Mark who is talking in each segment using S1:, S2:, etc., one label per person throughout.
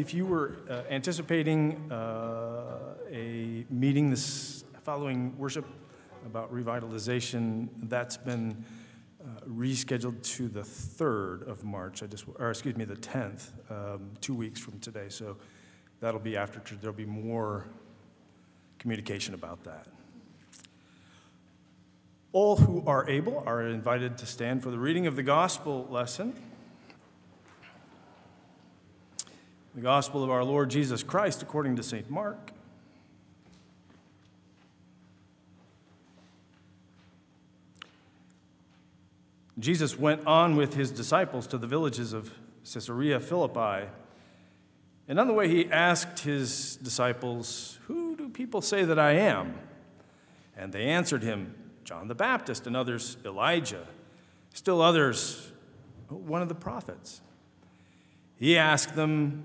S1: If you were uh, anticipating uh, a meeting this following worship about revitalization, that's been uh, rescheduled to the 3rd of March. I just, or excuse me, the 10th, um, two weeks from today. So that'll be after. There'll be more communication about that. All who are able are invited to stand for the reading of the gospel lesson. The Gospel of our Lord Jesus Christ according to St. Mark. Jesus went on with his disciples to the villages of Caesarea Philippi. And on the way, he asked his disciples, Who do people say that I am? And they answered him, John the Baptist, and others, Elijah, still others, one of the prophets. He asked them,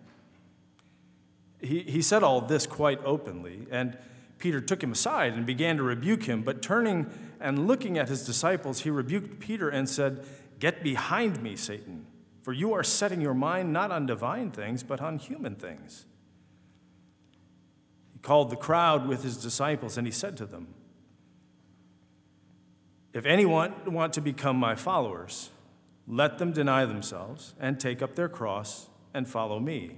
S1: He, he said all this quite openly, and Peter took him aside and began to rebuke him. But turning and looking at his disciples, he rebuked Peter and said, Get behind me, Satan, for you are setting your mind not on divine things, but on human things. He called the crowd with his disciples, and he said to them, If anyone want to become my followers, let them deny themselves and take up their cross and follow me.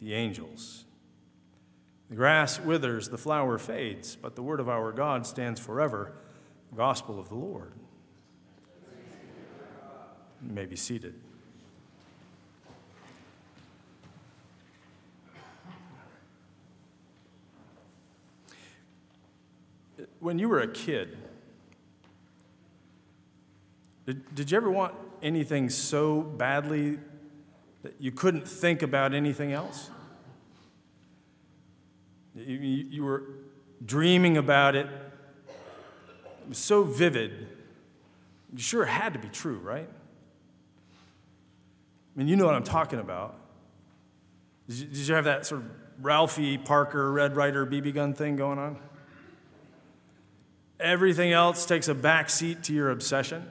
S1: the angels. The grass withers, the flower fades, but the word of our God stands forever. The gospel of the Lord. You may be seated. When you were a kid, did, did you ever want anything so badly that you couldn't think about anything else. You, you were dreaming about it. It was so vivid. You sure had to be true, right? I mean, you know what I'm talking about. Did you, did you have that sort of Ralphie Parker Red Ryder BB gun thing going on? Everything else takes a back seat to your obsession.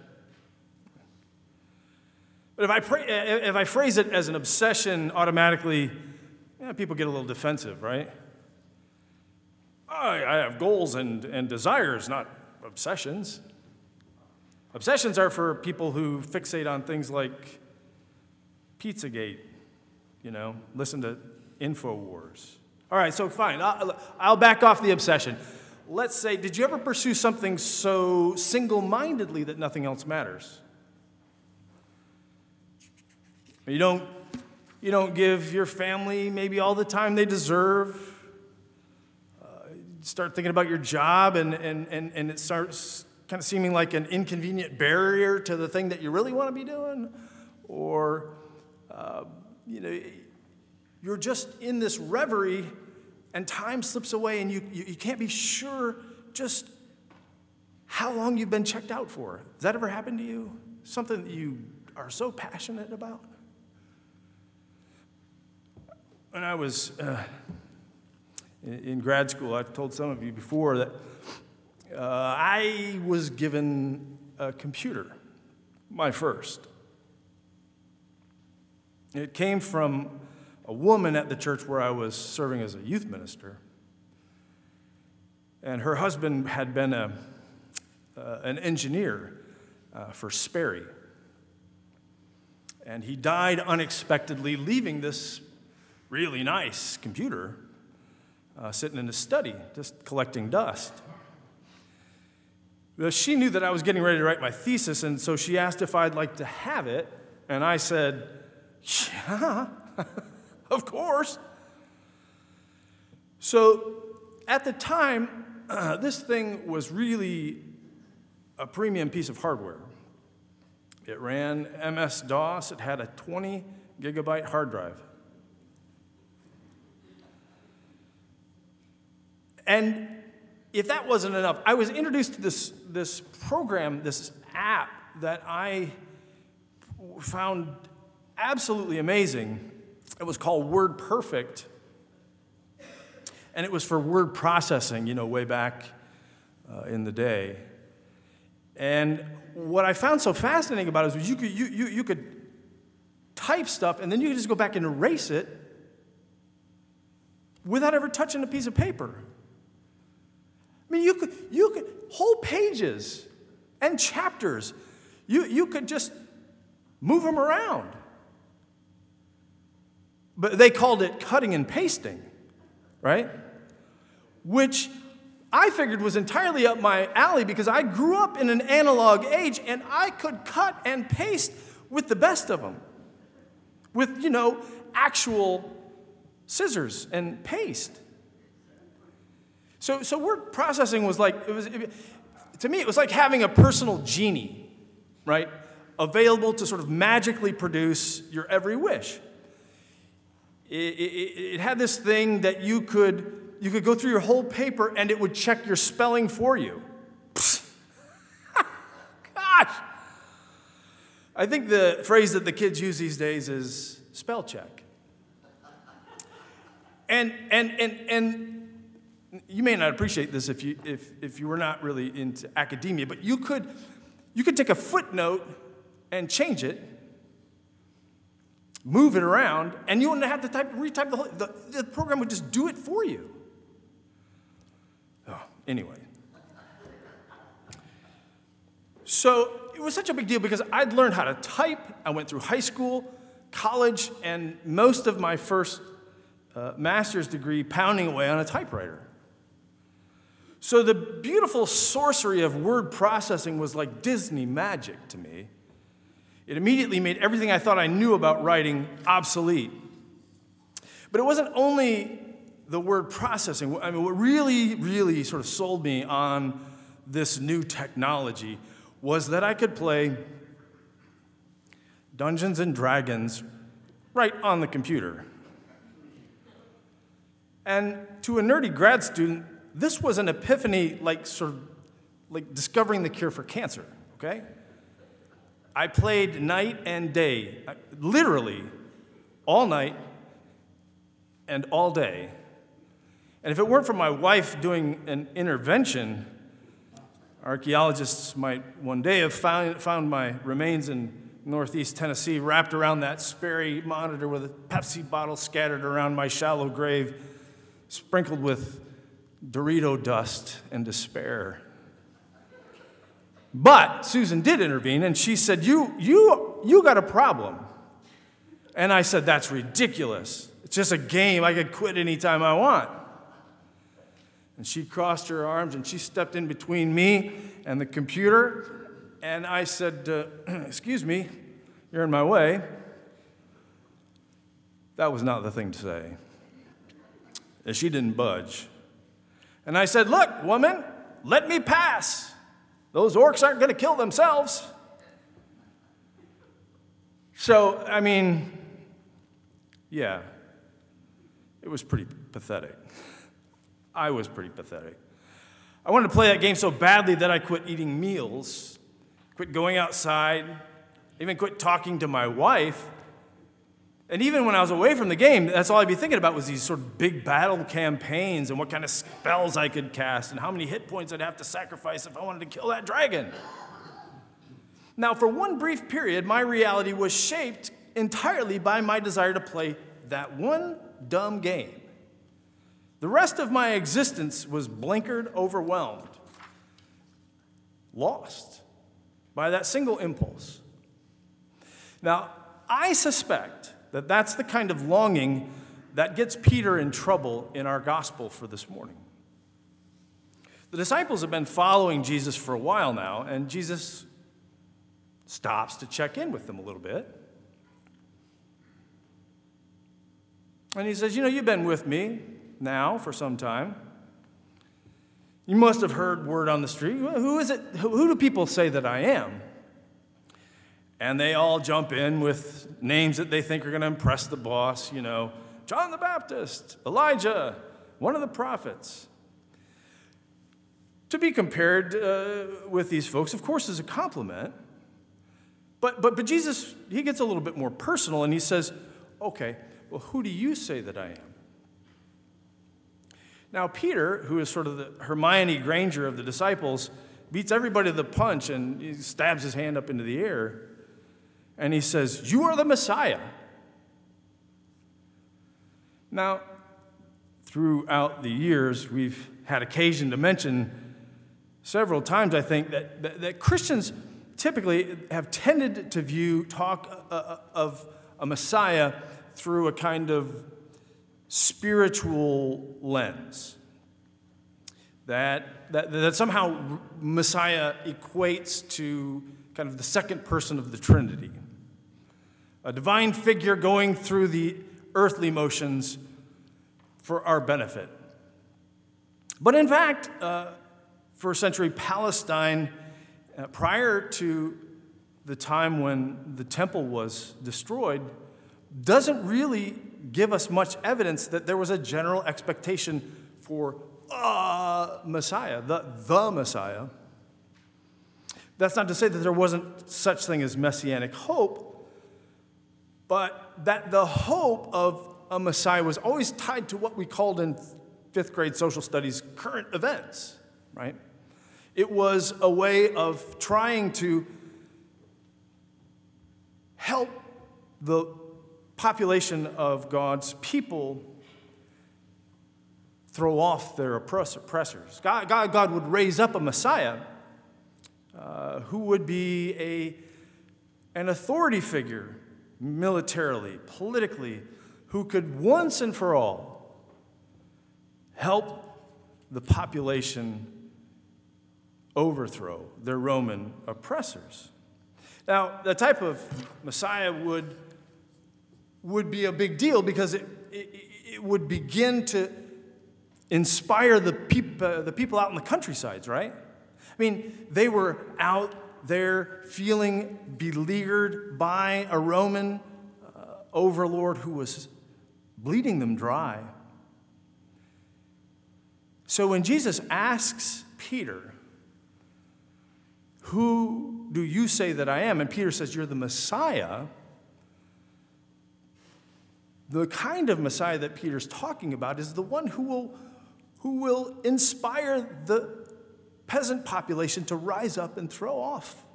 S1: But if I, pray, if I phrase it as an obsession, automatically, yeah, people get a little defensive, right? I, I have goals and, and desires, not obsessions. Obsessions are for people who fixate on things like Pizzagate, you know, listen to InfoWars. All right, so fine, I'll, I'll back off the obsession. Let's say, did you ever pursue something so single mindedly that nothing else matters? You don't, you don't give your family maybe all the time they deserve. Uh, start thinking about your job, and, and, and, and it starts kind of seeming like an inconvenient barrier to the thing that you really want to be doing. Or, uh, you know, you're just in this reverie, and time slips away, and you, you, you can't be sure just how long you've been checked out for. Has that ever happened to you? Something that you are so passionate about? When I was uh, in grad school, I've told some of you before that uh, I was given a computer, my first. It came from a woman at the church where I was serving as a youth minister. And her husband had been a, uh, an engineer uh, for Sperry. And he died unexpectedly, leaving this really nice computer uh, sitting in a study, just collecting dust. Well, she knew that I was getting ready to write my thesis, and so she asked if I'd like to have it, and I said, Yeah, of course. So at the time, uh, this thing was really a premium piece of hardware. It ran MS DOS, it had a 20 gigabyte hard drive. And if that wasn't enough, I was introduced to this, this program, this app that I found absolutely amazing. It was called WordPerfect. And it was for word processing, you know, way back uh, in the day. And what I found so fascinating about it was you could, you, you, you could type stuff and then you could just go back and erase it without ever touching a piece of paper. I mean, you could, you could, whole pages and chapters, you, you could just move them around. But they called it cutting and pasting, right? Which I figured was entirely up my alley because I grew up in an analog age and I could cut and paste with the best of them. With, you know, actual scissors and paste. So, so word processing was like, it was, it, to me, it was like having a personal genie, right? Available to sort of magically produce your every wish. It, it, had this thing that you could, you could go through your whole paper and it would check your spelling for you. Gosh! I think the phrase that the kids use these days is spell check. And, and, and, and you may not appreciate this if you, if, if you were not really into academia, but you could, you could take a footnote and change it, move it around, and you wouldn't have to type, retype the whole, the, the program would just do it for you. Oh, anyway. So it was such a big deal because I'd learned how to type. I went through high school, college, and most of my first uh, master's degree pounding away on a typewriter. So the beautiful sorcery of word processing was like Disney magic to me. It immediately made everything I thought I knew about writing obsolete. But it wasn't only the word processing. I mean, what really, really sort of sold me on this new technology was that I could play Dungeons and Dragons right on the computer. And to a nerdy grad student, this was an epiphany, like sort of like discovering the cure for cancer, okay? I played night and day, uh, literally all night and all day. And if it weren't for my wife doing an intervention, archaeologists might one day have found, found my remains in northeast Tennessee wrapped around that Sperry monitor with a Pepsi bottle scattered around my shallow grave, sprinkled with Dorito dust and despair. But Susan did intervene and she said, You, you, you got a problem. And I said, That's ridiculous. It's just a game. I could quit anytime I want. And she crossed her arms and she stepped in between me and the computer. And I said, uh, Excuse me, you're in my way. That was not the thing to say. And she didn't budge. And I said, Look, woman, let me pass. Those orcs aren't going to kill themselves. So, I mean, yeah, it was pretty pathetic. I was pretty pathetic. I wanted to play that game so badly that I quit eating meals, quit going outside, even quit talking to my wife and even when I was away from the game, that's all I'd be thinking about was these sort of big battle campaigns and what kind of spells I could cast and how many hit points I'd have to sacrifice if I wanted to kill that dragon. Now, for one brief period, my reality was shaped entirely by my desire to play that one dumb game. The rest of my existence was blinkered, overwhelmed, lost by that single impulse. Now, I suspect that that's the kind of longing that gets Peter in trouble in our gospel for this morning. The disciples have been following Jesus for a while now, and Jesus stops to check in with them a little bit. And he says, You know, you've been with me now for some time. You must have heard word on the street. Who is it? Who do people say that I am? And they all jump in with names that they think are going to impress the boss, you know, John the Baptist, Elijah, one of the prophets. To be compared uh, with these folks, of course, is a compliment. But, but, but Jesus, he gets a little bit more personal and he says, okay, well, who do you say that I am? Now, Peter, who is sort of the Hermione Granger of the disciples, beats everybody to the punch and he stabs his hand up into the air and he says, You are the Messiah. Now, throughout the years, we've had occasion to mention several times, I think, that, that, that Christians typically have tended to view talk uh, uh, of a Messiah through a kind of spiritual lens. That, that, that somehow Messiah equates to kind of the second person of the Trinity, a divine figure going through the earthly motions for our benefit. But in fact, uh, first century Palestine, uh, prior to the time when the temple was destroyed, doesn't really give us much evidence that there was a general expectation for a Messiah, the, the Messiah. That's not to say that there wasn't such thing as messianic hope, but that the hope of a Messiah was always tied to what we called in fifth grade social studies current events, right? It was a way of trying to help the population of God's people throw off their oppressors. God, God, God would raise up a Messiah uh, who would be a, an authority figure militarily, politically, who could once and for all help the population overthrow their Roman oppressors. Now, the type of Messiah would would be a big deal because it, it, it would begin to inspire the, peop- uh, the people out in the countrysides, right? I mean, they were out there feeling beleaguered by a Roman uh, overlord who was bleeding them dry. So when Jesus asks Peter, Who do you say that I am? And Peter says, You're the Messiah the kind of Messiah that Peter's talking about is the one who will, who will inspire the peasant population to rise up and throw off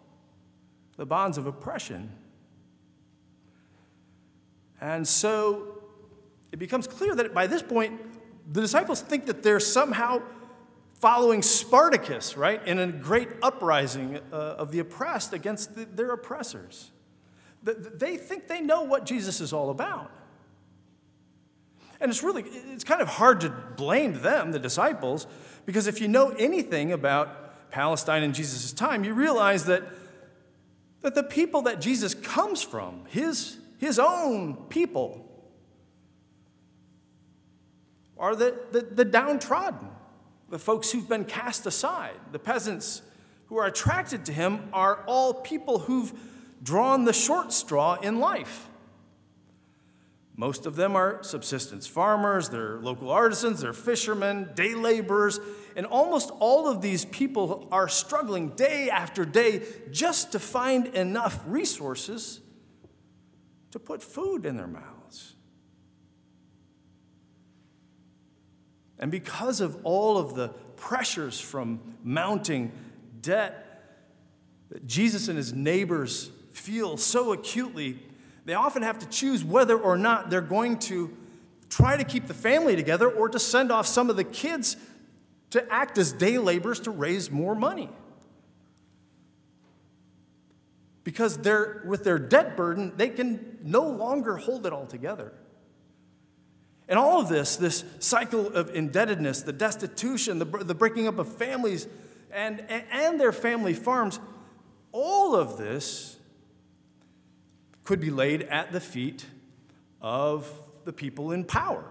S1: the bonds of oppression. And so it becomes clear that by this point, the disciples think that they're somehow following Spartacus, right, in a great uprising uh, of the oppressed against the, their oppressors. They think they know what Jesus is all about. And it's really, it's kind of hard to blame them, the disciples, because if you know anything about Palestine in Jesus' time, you realize that, that the people that Jesus comes from, his, his own people, are the, the, the downtrodden, the folks who've been cast aside. The peasants who are attracted to him are all people who've drawn the short straw in life. Most of them are subsistence farmers, they're local artisans, they're fishermen, day laborers, and almost all of these people are struggling day after day just to find enough resources to put food in their mouths. And because of all of the pressures from mounting debt that Jesus and his neighbors feel so acutely, they often have to choose whether or not they're going to try to keep the family together or to send off some of the kids to act as day laborers to raise more money. Because they're, with their debt burden, they can no longer hold it all together. And all of this, this cycle of indebtedness, the destitution, the, the breaking up of families and, and their family farms, all of this could be laid at the feet of the people in power.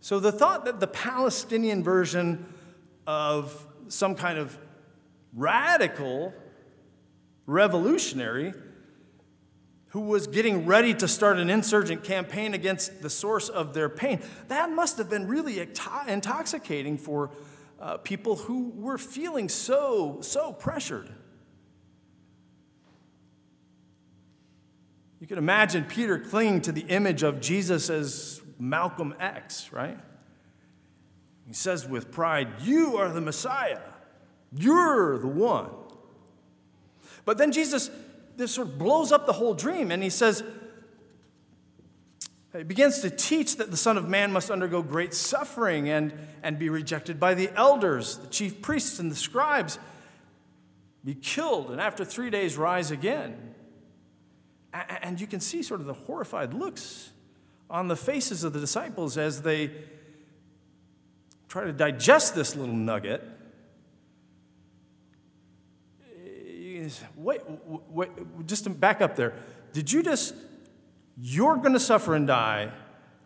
S1: So the thought that the Palestinian version of some kind of radical revolutionary who was getting ready to start an insurgent campaign against the source of their pain. That must have been really intoxicating for uh, people who were feeling so, so pressured. You can imagine Peter clinging to the image of Jesus as Malcolm X, right? He says with pride, You are the Messiah. You're the one. But then Jesus this sort of blows up the whole dream, and he says, he begins to teach that the Son of Man must undergo great suffering and, and be rejected by the elders, the chief priests, and the scribes, be killed, and after three days rise again. And you can see sort of the horrified looks on the faces of the disciples as they try to digest this little nugget. wait, wait, just to back up there. Did you just, you're going to suffer and die,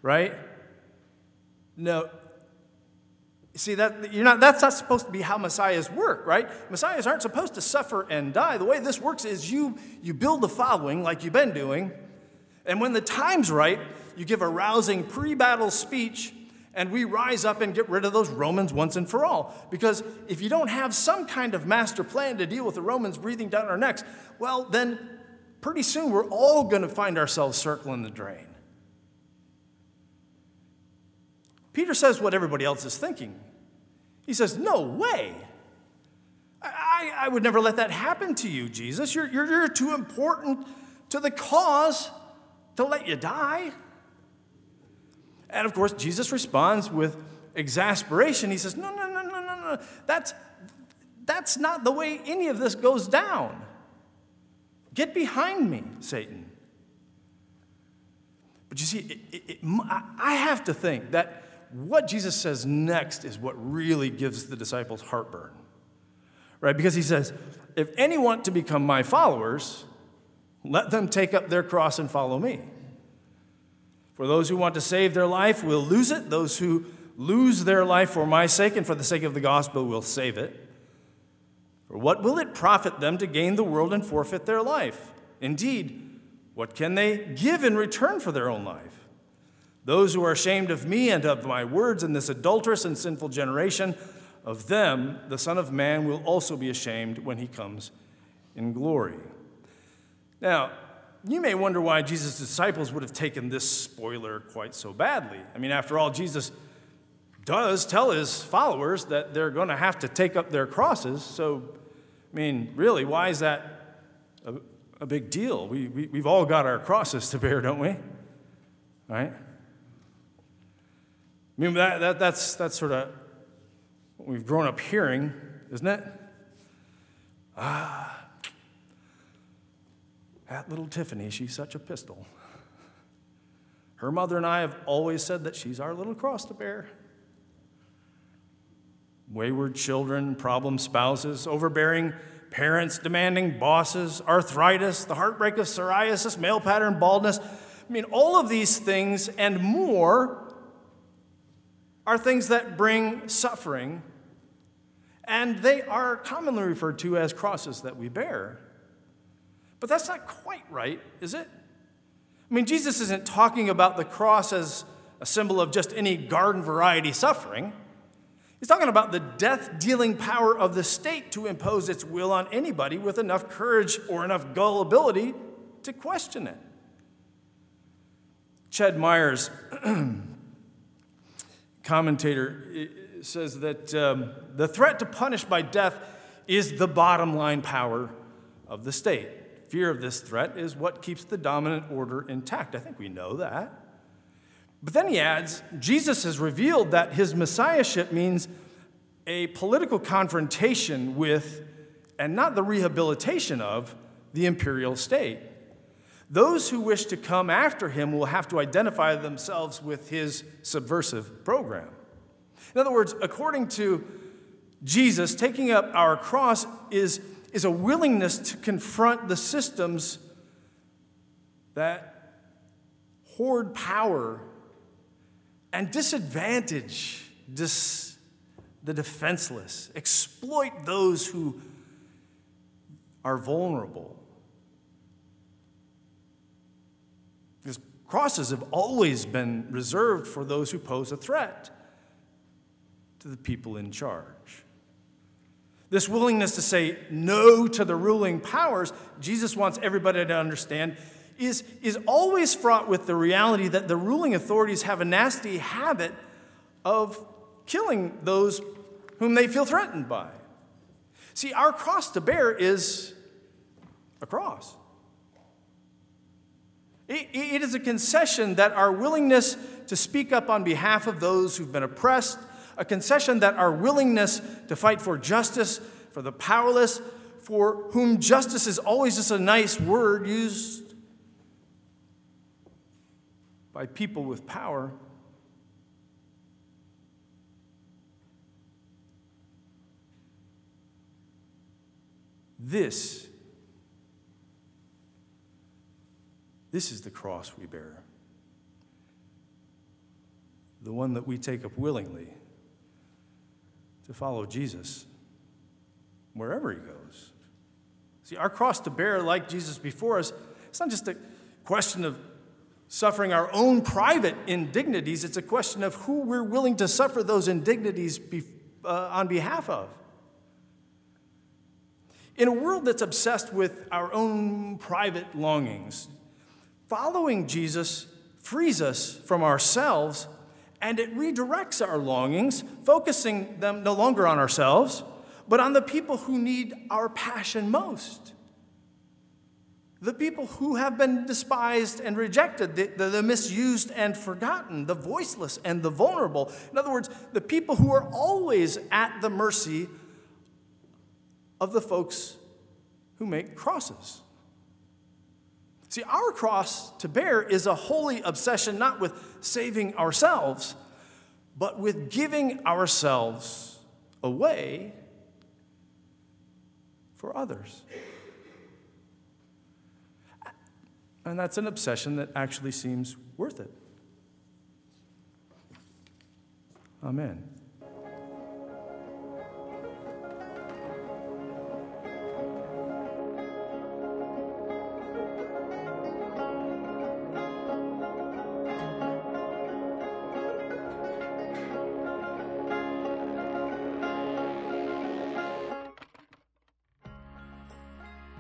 S1: right? No. See, that, you're not, that's not supposed to be how messiahs work, right? Messiahs aren't supposed to suffer and die. The way this works is you, you build the following, like you've been doing, and when the time's right, you give a rousing pre battle speech and we rise up and get rid of those Romans once and for all. Because if you don't have some kind of master plan to deal with the Romans breathing down our necks, well, then pretty soon we're all going to find ourselves circling the drain. Peter says what everybody else is thinking. He says, No way. I, I would never let that happen to you, Jesus. You're, you're, you're too important to the cause to let you die. And of course, Jesus responds with exasperation. He says, No, no, no, no, no, no. That's, that's not the way any of this goes down. Get behind me, Satan. But you see, it, it, it, I have to think that what Jesus says next is what really gives the disciples heartburn. Right? Because he says, if any want to become my followers, let them take up their cross and follow me. For those who want to save their life will lose it. Those who lose their life for my sake and for the sake of the gospel will save it. For what will it profit them to gain the world and forfeit their life? Indeed, what can they give in return for their own life? Those who are ashamed of me and of my words in this adulterous and sinful generation, of them the Son of Man will also be ashamed when he comes in glory. Now, you may wonder why Jesus' disciples would have taken this spoiler quite so badly. I mean, after all, Jesus does tell his followers that they're going to have to take up their crosses. So, I mean, really, why is that a, a big deal? We, we, we've all got our crosses to bear, don't we? Right? I mean, that, that, that's, that's sort of what we've grown up hearing, isn't it? Ah, that little Tiffany, she's such a pistol. Her mother and I have always said that she's our little cross to bear. Wayward children, problem spouses, overbearing parents, demanding bosses, arthritis, the heartbreak of psoriasis, male pattern baldness. I mean, all of these things and more are things that bring suffering, and they are commonly referred to as crosses that we bear. But that's not quite right, is it? I mean, Jesus isn't talking about the cross as a symbol of just any garden variety suffering. He's talking about the death dealing power of the state to impose its will on anybody with enough courage or enough gullibility to question it. Ched Myers, commentator, says that um, the threat to punish by death is the bottom line power of the state. Fear of this threat is what keeps the dominant order intact. I think we know that. But then he adds Jesus has revealed that his messiahship means a political confrontation with, and not the rehabilitation of, the imperial state. Those who wish to come after him will have to identify themselves with his subversive program. In other words, according to Jesus, taking up our cross is, is a willingness to confront the systems that hoard power and disadvantage dis, the defenseless, exploit those who are vulnerable. Because crosses have always been reserved for those who pose a threat to the people in charge. This willingness to say no to the ruling powers, Jesus wants everybody to understand, is, is always fraught with the reality that the ruling authorities have a nasty habit of killing those whom they feel threatened by. See, our cross to bear is a cross. It, it is a concession that our willingness to speak up on behalf of those who've been oppressed, a concession that our willingness to fight for justice, for the powerless, for whom justice is always just a nice word used by people with power. This This is the cross we bear, the one that we take up willingly to follow Jesus wherever he goes. See, our cross to bear, like Jesus before us, it's not just a question of suffering our own private indignities, it's a question of who we're willing to suffer those indignities be, uh, on behalf of. In a world that's obsessed with our own private longings, Following Jesus frees us from ourselves and it redirects our longings, focusing them no longer on ourselves, but on the people who need our passion most. The people who have been despised and rejected, the, the, the, misused and forgotten, the voiceless and the vulnerable. In other words, the people who are always at the mercy of the folks who make crosses. See, our cross to bear is a holy obsession not with saving ourselves, but with giving ourselves away for others. And that's an obsession that actually seems worth it. Amen.